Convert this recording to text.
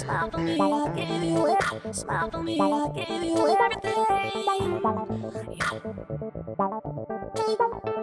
Smile for me, I'll give you it. Smile for me, I'll give you everything. Yeah.